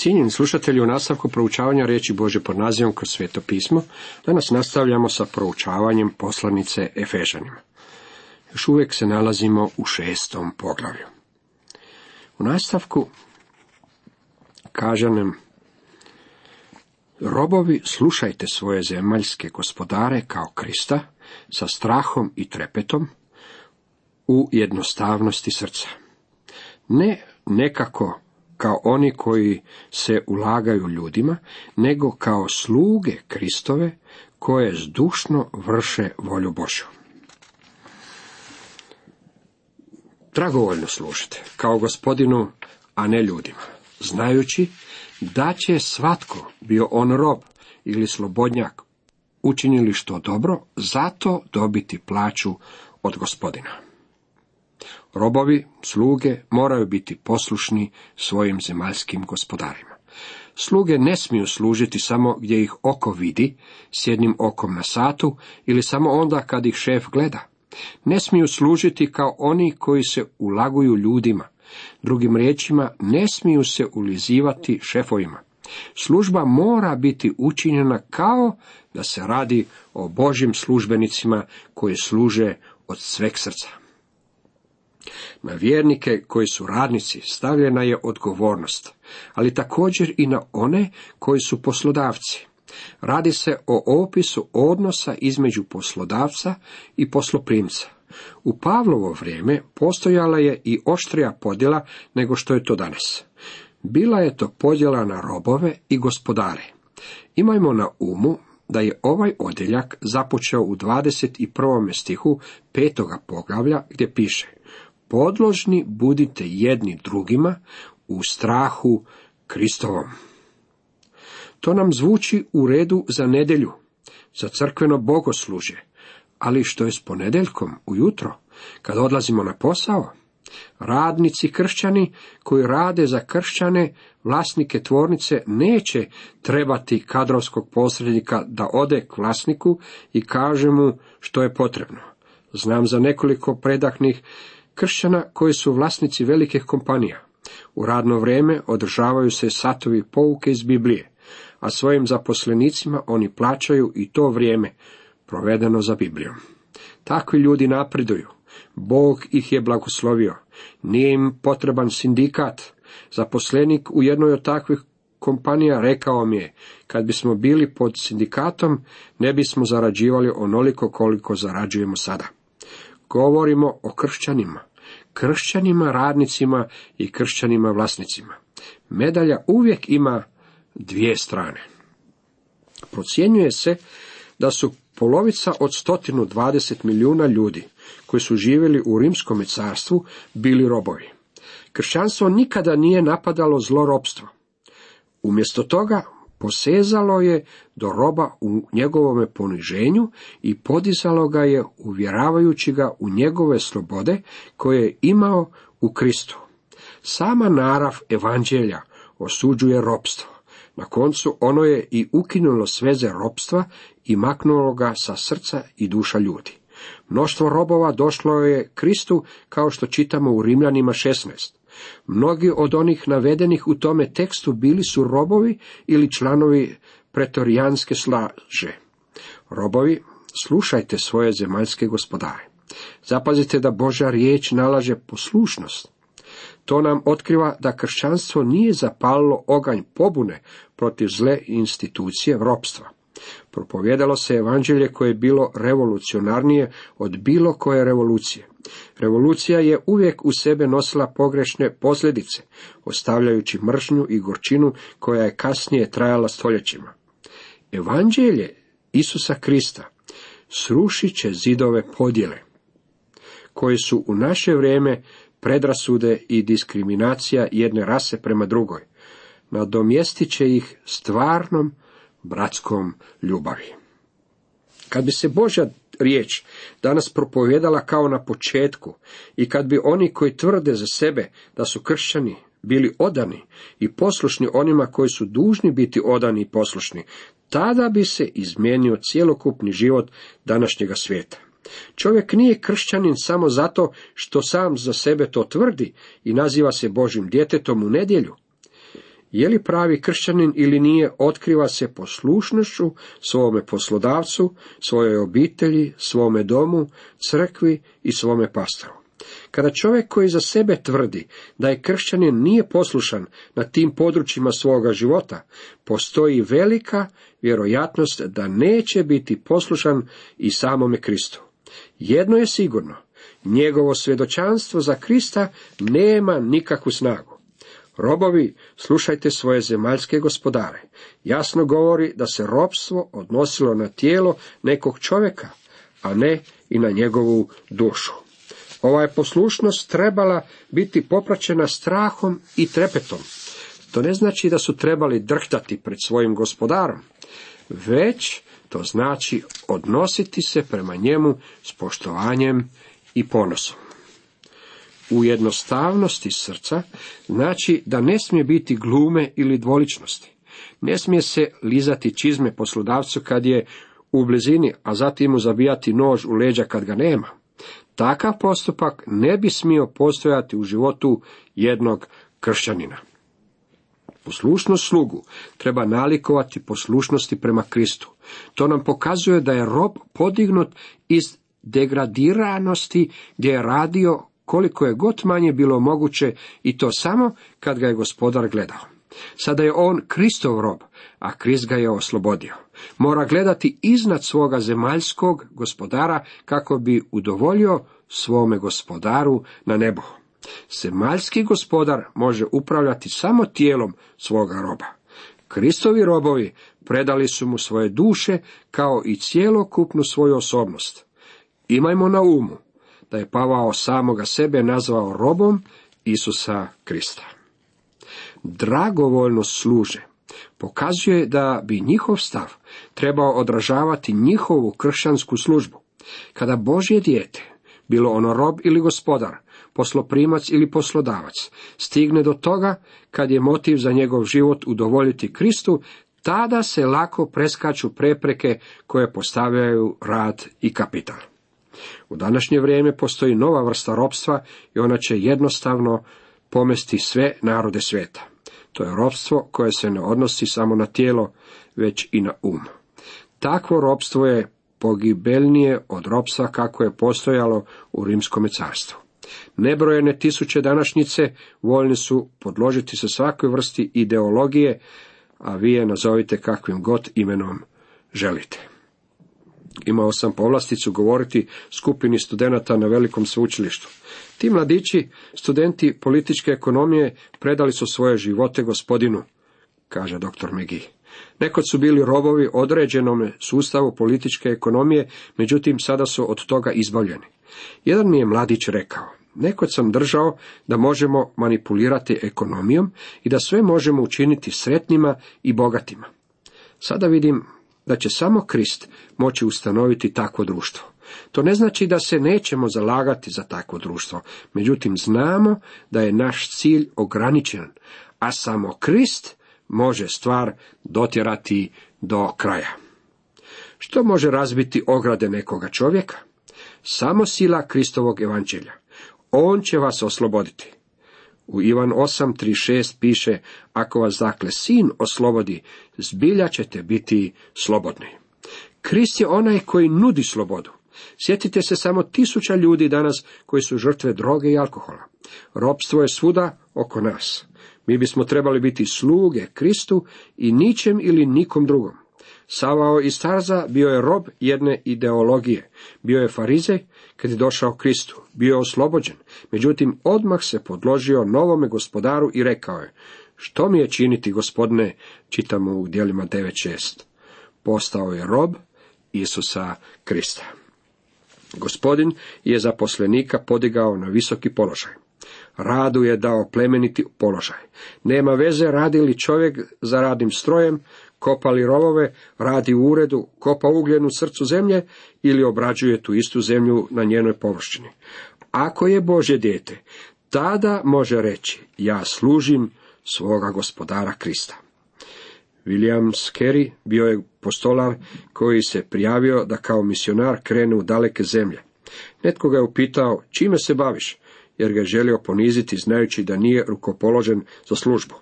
Cijenjeni slušatelji, u nastavku proučavanja riječi Bože pod nazivom kroz sveto pismo, danas nastavljamo sa proučavanjem poslanice Efežanima. Još uvijek se nalazimo u šestom poglavlju. U nastavku kaže nam Robovi, slušajte svoje zemaljske gospodare kao Krista, sa strahom i trepetom, u jednostavnosti srca. Ne nekako kao oni koji se ulagaju ljudima, nego kao sluge Kristove koje zdušno vrše volju Božju. Dragovoljno služite, kao gospodinu, a ne ljudima, znajući da će svatko, bio on rob ili slobodnjak, učinili što dobro, zato dobiti plaću od gospodina. Robovi, sluge moraju biti poslušni svojim zemaljskim gospodarima. Sluge ne smiju služiti samo gdje ih oko vidi, s jednim okom na satu, ili samo onda kad ih šef gleda. Ne smiju služiti kao oni koji se ulaguju ljudima. Drugim riječima, ne smiju se ulizivati šefovima. Služba mora biti učinjena kao da se radi o Božim službenicima koji služe od sveg srca. Na vjernike koji su radnici stavljena je odgovornost, ali također i na one koji su poslodavci. Radi se o opisu odnosa između poslodavca i posloprimca. U Pavlovo vrijeme postojala je i oštrija podjela nego što je to danas. Bila je to podjela na robove i gospodare. Imajmo na umu da je ovaj odjeljak započeo u 21. stihu petoga poglavlja gdje piše podložni budite jedni drugima u strahu Kristovom. To nam zvuči u redu za nedjelju, za crkveno bogoslužje, ali što je s ponedeljkom ujutro, kad odlazimo na posao? Radnici kršćani koji rade za kršćane, vlasnike tvornice, neće trebati kadrovskog posrednika da ode k vlasniku i kaže mu što je potrebno. Znam za nekoliko predahnih kršćana koji su vlasnici velikih kompanija. U radno vrijeme održavaju se satovi pouke iz Biblije, a svojim zaposlenicima oni plaćaju i to vrijeme provedeno za Biblijom. Takvi ljudi napreduju. Bog ih je blagoslovio. Nije im potreban sindikat. Zaposlenik u jednoj od takvih kompanija rekao mi je, kad bismo bili pod sindikatom, ne bismo zarađivali onoliko koliko zarađujemo sada. Govorimo o kršćanima, kršćanima radnicima i kršćanima vlasnicima. Medalja uvijek ima dvije strane. Procjenjuje se da su polovica od 120 milijuna ljudi koji su živjeli u rimskom carstvu bili robovi. Kršćanstvo nikada nije napadalo zloropstvo. Umjesto toga posezalo je do roba u njegovome poniženju i podizalo ga je uvjeravajući ga u njegove slobode koje je imao u Kristu. Sama narav evanđelja osuđuje ropstvo. Na koncu ono je i ukinulo sveze ropstva i maknulo ga sa srca i duša ljudi. Mnoštvo robova došlo je Kristu kao što čitamo u Rimljanima 16. Mnogi od onih navedenih u tome tekstu bili su robovi ili članovi pretorijanske slaže. Robovi, slušajte svoje zemaljske gospodare. Zapazite da Božja riječ nalaže poslušnost. To nam otkriva da kršćanstvo nije zapalilo oganj pobune protiv zle institucije ropstva. Propovjedalo se evanđelje koje je bilo revolucionarnije od bilo koje revolucije. Revolucija je uvijek u sebe nosila pogrešne posljedice, ostavljajući mržnju i gorčinu koja je kasnije trajala stoljećima. Evanđelje Isusa Krista srušit će zidove podjele, koje su u naše vrijeme predrasude i diskriminacija jedne rase prema drugoj. Nadomjestit će ih stvarnom bratskom ljubavi. Kad bi se Božja riječ danas propovjedala kao na početku i kad bi oni koji tvrde za sebe da su kršćani bili odani i poslušni onima koji su dužni biti odani i poslušni, tada bi se izmijenio cjelokupni život današnjega svijeta. Čovjek nije kršćanin samo zato što sam za sebe to tvrdi i naziva se Božim djetetom u nedjelju. Je li pravi kršćanin ili nije, otkriva se poslušnošću svome poslodavcu, svojoj obitelji, svome domu, crkvi i svome pastoru. Kada čovjek koji za sebe tvrdi da je kršćanin nije poslušan na tim područjima svoga života, postoji velika vjerojatnost da neće biti poslušan i samome Kristu. Jedno je sigurno, njegovo svjedočanstvo za Krista nema nikakvu snagu. Robovi, slušajte svoje zemaljske gospodare. Jasno govori da se robstvo odnosilo na tijelo nekog čovjeka, a ne i na njegovu dušu. Ova je poslušnost trebala biti popraćena strahom i trepetom. To ne znači da su trebali drhtati pred svojim gospodarom, već to znači odnositi se prema njemu s poštovanjem i ponosom. U jednostavnosti srca znači da ne smije biti glume ili dvoličnosti. Ne smije se lizati čizme poslodavcu kad je u blizini, a zatim mu zabijati nož u leđa kad ga nema. Takav postupak ne bi smio postojati u životu jednog kršćanina. Poslušnost slugu treba nalikovati poslušnosti prema Kristu. To nam pokazuje da je rob podignut iz degradiranosti gdje je radio koliko je god manje bilo moguće i to samo kad ga je gospodar gledao. Sada je on Kristov rob, a Krist ga je oslobodio. Mora gledati iznad svoga zemaljskog gospodara kako bi udovoljio svome gospodaru na nebo. Zemaljski gospodar može upravljati samo tijelom svoga roba. Kristovi robovi predali su mu svoje duše kao i cijelokupnu svoju osobnost. Imajmo na umu da je Pavao samoga sebe nazvao robom Isusa Krista. Dragovoljno služe pokazuje da bi njihov stav trebao odražavati njihovu kršćansku službu. Kada Božje dijete, bilo ono rob ili gospodar, posloprimac ili poslodavac, stigne do toga kad je motiv za njegov život udovoljiti Kristu, tada se lako preskaču prepreke koje postavljaju rad i kapital. U današnje vrijeme postoji nova vrsta ropstva i ona će jednostavno pomesti sve narode svijeta. To je ropstvo koje se ne odnosi samo na tijelo, već i na um. Takvo ropstvo je pogibeljnije od ropstva kako je postojalo u rimskom carstvu. Nebrojene tisuće današnjice voljni su podložiti se svakoj vrsti ideologije, a vi je nazovite kakvim god imenom želite. Imao sam povlasticu govoriti skupini studenata na velikom sveučilištu. Ti mladići, studenti političke ekonomije, predali su svoje živote gospodinu, kaže dr. Megi. Nekod su bili robovi određenom sustavu političke ekonomije, međutim sada su od toga izbavljeni. Jedan mi je mladić rekao, nekod sam držao da možemo manipulirati ekonomijom i da sve možemo učiniti sretnima i bogatima. Sada vidim da će samo Krist moći ustanoviti takvo društvo. To ne znači da se nećemo zalagati za takvo društvo, međutim znamo da je naš cilj ograničen, a samo Krist može stvar dotjerati do kraja. Što može razbiti ograde nekoga čovjeka? Samo sila Kristovog evanđelja. On će vas osloboditi. U Ivan 8.3.6 piše, ako vas dakle sin oslobodi, zbilja ćete biti slobodni. Krist je onaj koji nudi slobodu. Sjetite se samo tisuća ljudi danas koji su žrtve droge i alkohola. Ropstvo je svuda oko nas. Mi bismo trebali biti sluge Kristu i ničem ili nikom drugom. Savao iz Tarza bio je rob jedne ideologije. Bio je farizej kad je došao Kristu. Bio oslobođen. Međutim, odmah se podložio novome gospodaru i rekao je, što mi je činiti, gospodine, čitamo u dijelima 9.6. Postao je rob Isusa Krista. Gospodin je zaposlenika podigao na visoki položaj. Radu je dao plemeniti položaj. Nema veze radi li čovjek za radnim strojem, kopali rovove, radi u uredu, kopa ugljen u srcu zemlje ili obrađuje tu istu zemlju na njenoj površini. Ako je Božje dijete, tada može reći, ja služim svoga gospodara Krista. William Skerry bio je postolar koji se prijavio da kao misionar krene u daleke zemlje. Netko ga je upitao, čime se baviš? jer ga je želio poniziti znajući da nije rukopoložen za službu.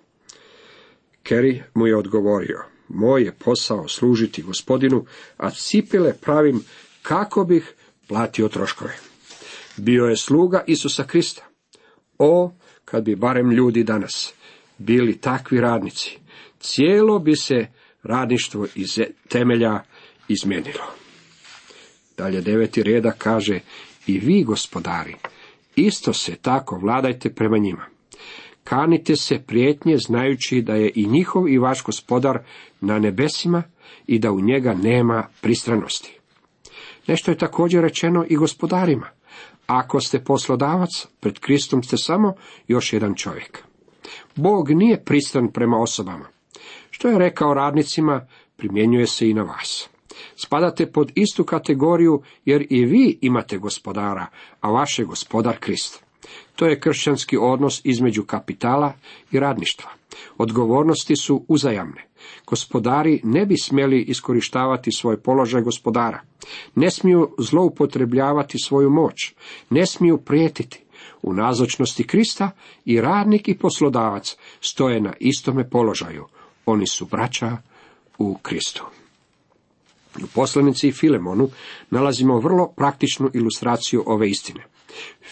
Kerry mu je odgovorio, moj je posao služiti gospodinu, a cipele pravim kako bih platio troškove. Bio je sluga Isusa Krista. O, kad bi barem ljudi danas bili takvi radnici, cijelo bi se radništvo iz temelja izmijenilo. Dalje deveti reda kaže, i vi gospodari, isto se tako vladajte prema njima. Kanite se prijetnje znajući da je i njihov i vaš gospodar na nebesima i da u njega nema pristranosti. Nešto je također rečeno i gospodarima. Ako ste poslodavac, pred Kristom ste samo još jedan čovjek. Bog nije pristran prema osobama. Što je rekao radnicima, primjenjuje se i na vas. Spadate pod istu kategoriju jer i vi imate gospodara, a vaš je gospodar Krist. To je kršćanski odnos između kapitala i radništva. Odgovornosti su uzajamne. Gospodari ne bi smjeli iskorištavati svoj položaj gospodara. Ne smiju zloupotrebljavati svoju moć. Ne smiju prijetiti. U nazočnosti Krista i radnik i poslodavac stoje na istome položaju. Oni su braća u Kristu. U poslanici Filemonu nalazimo vrlo praktičnu ilustraciju ove istine.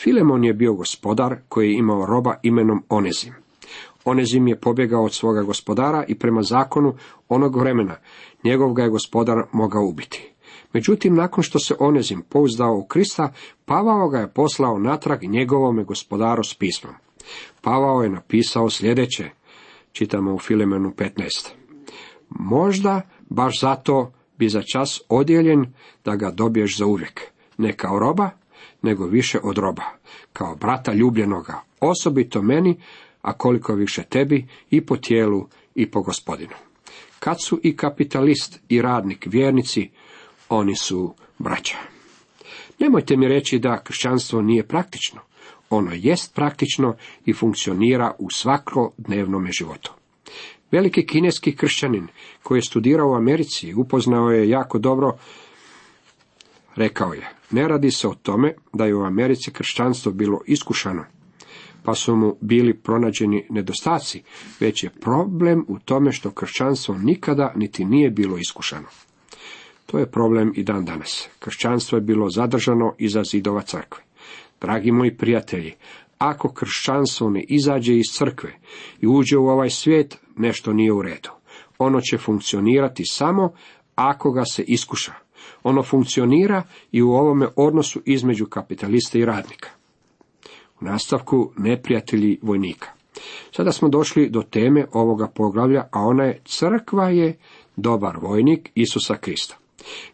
Filemon je bio gospodar koji je imao roba imenom Onezim. Onezim je pobjegao od svoga gospodara i prema zakonu onog vremena njegov ga je gospodar mogao ubiti. Međutim, nakon što se Onezim pouzdao u Krista, Pavao ga je poslao natrag njegovome gospodaru s pismom. Pavao je napisao sljedeće, čitamo u Filemenu 15. Možda baš zato bi za čas odjeljen da ga dobiješ za uvijek, ne kao roba, nego više od roba, kao brata ljubljenoga, osobito meni, a koliko više tebi i po tijelu i po gospodinu. Kad su i kapitalist i radnik vjernici, oni su braća. Nemojte mi reći da kršćanstvo nije praktično. Ono jest praktično i funkcionira u svakodnevnome životu. Veliki kineski kršćanin koji je studirao u Americi upoznao je jako dobro, rekao je, ne radi se o tome da je u Americi kršćanstvo bilo iskušano, pa su mu bili pronađeni nedostaci, već je problem u tome što kršćanstvo nikada niti nije bilo iskušano. To je problem i dan danas. Kršćanstvo je bilo zadržano iza zidova crkve. Dragi moji prijatelji, ako kršćanstvo ne izađe iz crkve i uđe u ovaj svijet, nešto nije u redu. Ono će funkcionirati samo ako ga se iskuša. Ono funkcionira i u ovome odnosu između kapitalista i radnika. U nastavku neprijatelji vojnika. Sada smo došli do teme ovoga poglavlja, a ona je crkva je dobar vojnik Isusa Krista.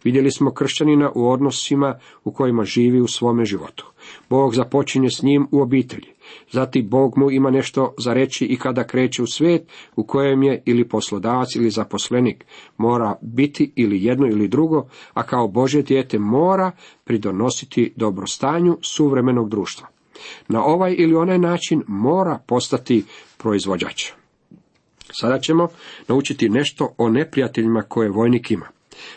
Vidjeli smo kršćanina u odnosima u kojima živi u svome životu. Bog započinje s njim u obitelji. Zatim Bog mu ima nešto za reći i kada kreće u svijet u kojem je ili poslodavac ili zaposlenik mora biti ili jedno ili drugo, a kao Božje dijete mora pridonositi dobrostanju suvremenog društva. Na ovaj ili onaj način mora postati proizvođač. Sada ćemo naučiti nešto o neprijateljima koje vojnik ima.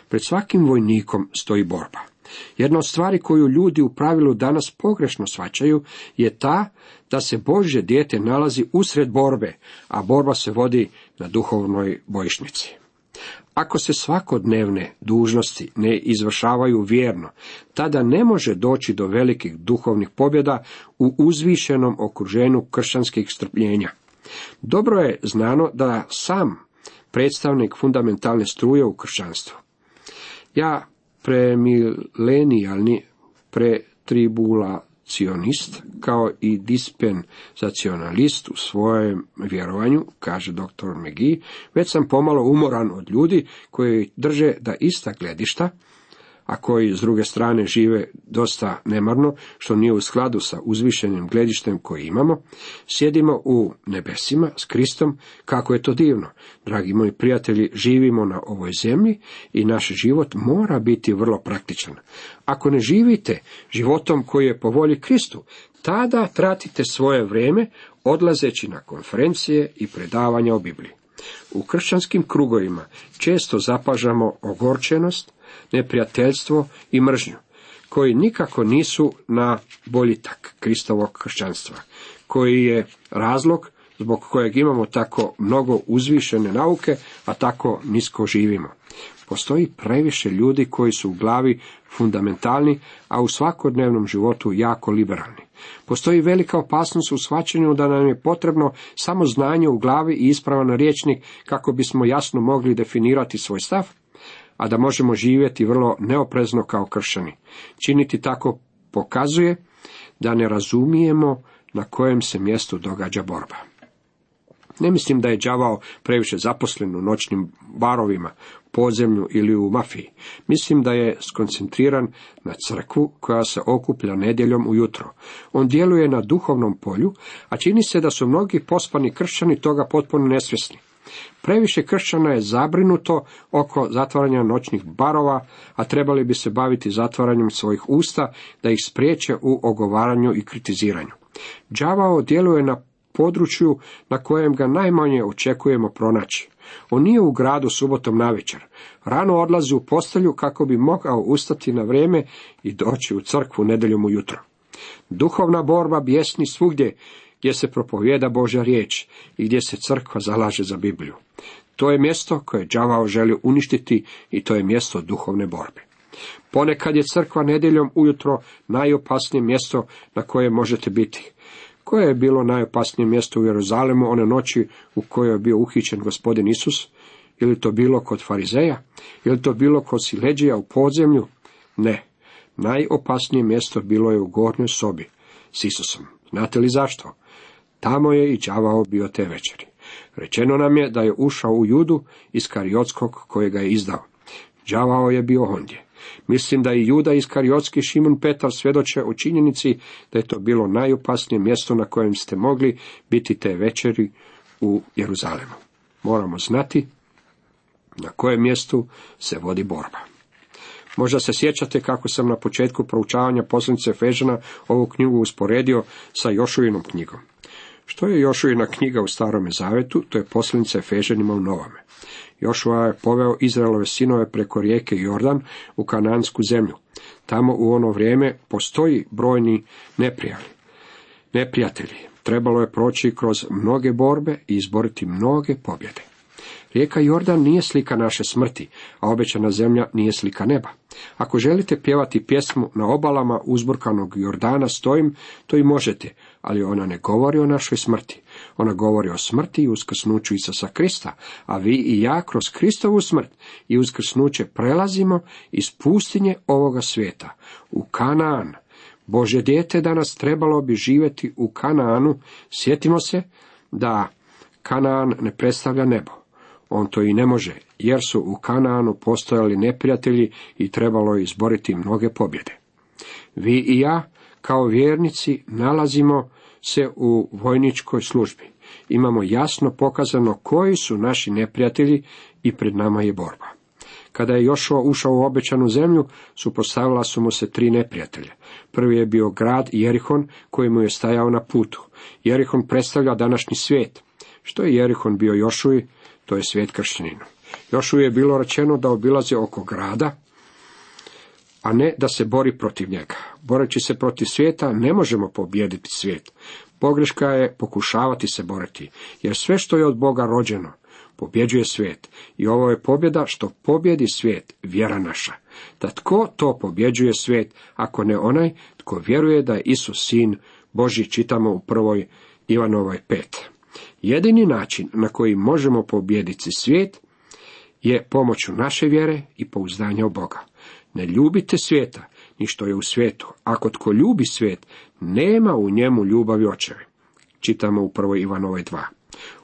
Pred svakim vojnikom stoji borba. Jedna od stvari koju ljudi u pravilu danas pogrešno svačaju je ta da se Božje dijete nalazi usred borbe, a borba se vodi na duhovnoj bojišnici. Ako se svakodnevne dužnosti ne izvršavaju vjerno, tada ne može doći do velikih duhovnih pobjeda u uzvišenom okruženju kršćanskih strpljenja. Dobro je znano da sam predstavnik fundamentalne struje u kršćanstvu. Ja premilenijalni pretribulacionist kao i dispensacionalist u svojem vjerovanju, kaže dr. McGee, već sam pomalo umoran od ljudi koji drže da ista gledišta, a koji s druge strane žive dosta nemarno, što nije u skladu sa uzvišenim gledištem koji imamo, sjedimo u nebesima s Kristom, kako je to divno. Dragi moji prijatelji, živimo na ovoj zemlji i naš život mora biti vrlo praktičan. Ako ne živite životom koji je po volji Kristu, tada tratite svoje vrijeme odlazeći na konferencije i predavanja o Bibliji. U kršćanskim krugovima često zapažamo ogorčenost, neprijateljstvo i mržnju, koji nikako nisu na boljitak Kristovog kršćanstva, koji je razlog zbog kojeg imamo tako mnogo uzvišene nauke, a tako nisko živimo. Postoji previše ljudi koji su u glavi fundamentalni, a u svakodnevnom životu jako liberalni. Postoji velika opasnost u shvaćanju da nam je potrebno samo znanje u glavi i ispravan riječnik kako bismo jasno mogli definirati svoj stav, a da možemo živjeti vrlo neoprezno kao kršani. Činiti tako pokazuje da ne razumijemo na kojem se mjestu događa borba. Ne mislim da je đavao previše zaposlen u noćnim barovima, podzemlju ili u mafiji. Mislim da je skoncentriran na crkvu koja se okuplja nedjeljom ujutro. On djeluje na duhovnom polju, a čini se da su mnogi pospani kršćani toga potpuno nesvjesni. Previše kršćana je zabrinuto oko zatvaranja noćnih barova, a trebali bi se baviti zatvaranjem svojih usta da ih spriječe u ogovaranju i kritiziranju. Đavao djeluje na području na kojem ga najmanje očekujemo pronaći. On nije u gradu subotom navečer. Rano odlazi u postelju kako bi mogao ustati na vrijeme i doći u crkvu nedeljom ujutro. Duhovna borba bjesni svugdje gdje se propovjeda Božja riječ i gdje se crkva zalaže za Bibliju. To je mjesto koje đavao želi uništiti i to je mjesto duhovne borbe. Ponekad je crkva nedjeljom ujutro najopasnije mjesto na koje možete biti. Koje je bilo najopasnije mjesto u Jeruzalemu one noći u kojoj je bio uhićen gospodin Isus? Ili to bilo kod farizeja? Ili to bilo kod sileđija u podzemlju? Ne. Najopasnije mjesto bilo je u gornjoj sobi s Isusom. Znate li zašto? Tamo je i đavao bio te večeri. Rečeno nam je da je ušao u judu iz Kariotskog kojega je izdao. Đavao je bio ondje. Mislim da i Juda iz Kariotski Šimun Petar svjedoče o činjenici da je to bilo najopasnije mjesto na kojem ste mogli biti te večeri u Jeruzalemu. Moramo znati na kojem mjestu se vodi borba. Možda se sjećate kako sam na početku proučavanja poslanice Fežana ovu knjigu usporedio sa Jošuvinom knjigom. Što je Jošujina knjiga u starome zavetu, to je poslanica Efežanima u novome. Jošua je poveo Izraelove sinove preko rijeke Jordan u kanansku zemlju. Tamo u ono vrijeme postoji brojni neprijali. Neprijatelji. Trebalo je proći kroz mnoge borbe i izboriti mnoge pobjede. Rijeka Jordan nije slika naše smrti, a obećana zemlja nije slika neba. Ako želite pjevati pjesmu na obalama uzburkanog Jordana stojim, to i možete, ali ona ne govori o našoj smrti. Ona govori o smrti i uskrsnuću Isusa Krista, a vi i ja kroz Kristovu smrt i uskrsnuće prelazimo iz pustinje ovoga svijeta u Kanaan. Bože dijete danas trebalo bi živjeti u Kanaanu. Sjetimo se da Kanaan ne predstavlja nebo. On to i ne može, jer su u Kanaanu postojali neprijatelji i trebalo je izboriti mnoge pobjede. Vi i ja, kao vjernici, nalazimo se u vojničkoj službi. Imamo jasno pokazano koji su naši neprijatelji i pred nama je borba. Kada je Jošua ušao u obećanu zemlju, supostavila su mu se tri neprijatelja. Prvi je bio grad Jerihon koji mu je stajao na putu. Jerihon predstavlja današnji svijet. Što je Jerihon bio Jošuji? To je svijet kršćaninu. Jošuji je bilo rečeno da obilaze oko grada, a ne da se bori protiv njega. Boreći se protiv svijeta ne možemo pobijediti svijet. Pogreška je pokušavati se boriti, jer sve što je od Boga rođeno, pobjeđuje svijet. I ovo je pobjeda što pobjedi svijet, vjera naša. Da tko to pobjeđuje svijet, ako ne onaj tko vjeruje da je Isus sin Boži, čitamo u prvoj Ivanovoj pet. Jedini način na koji možemo pobijediti svijet je pomoću naše vjere i pouzdanja u Boga. Ne ljubite svijeta, ni što je u svijetu. Ako tko ljubi svijet, nema u njemu ljubavi očeve. Čitamo u prvoj Ivanove 2.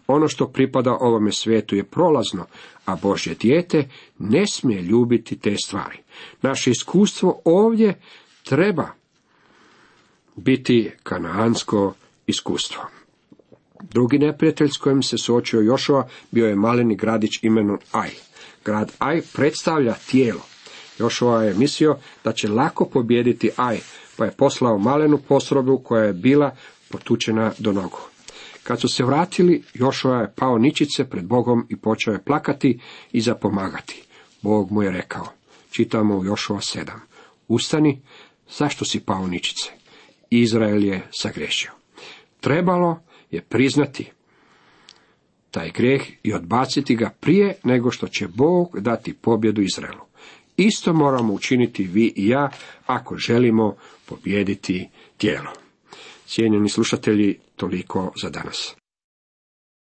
Ono što pripada ovome svijetu je prolazno, a Božje dijete ne smije ljubiti te stvari. Naše iskustvo ovdje treba biti kanaansko iskustvo. Drugi neprijatelj s kojim se suočio Jošova bio je maleni gradić imenom Aj. Grad Aj predstavlja tijelo. Jošova je mislio da će lako pobijediti Aj, pa je poslao malenu posrobu koja je bila potučena do nogu. Kad su se vratili, Jošova je pao ničice pred Bogom i počeo je plakati i zapomagati. Bog mu je rekao, čitamo u Jošova 7, ustani, zašto si pao ničice? Izrael je sagrešio. Trebalo je priznati taj grijeh i odbaciti ga prije nego što će Bog dati pobjedu Izraelu. Isto moramo učiniti vi i ja ako želimo pobijediti tijelo. Cijenjeni slušatelji, toliko za danas.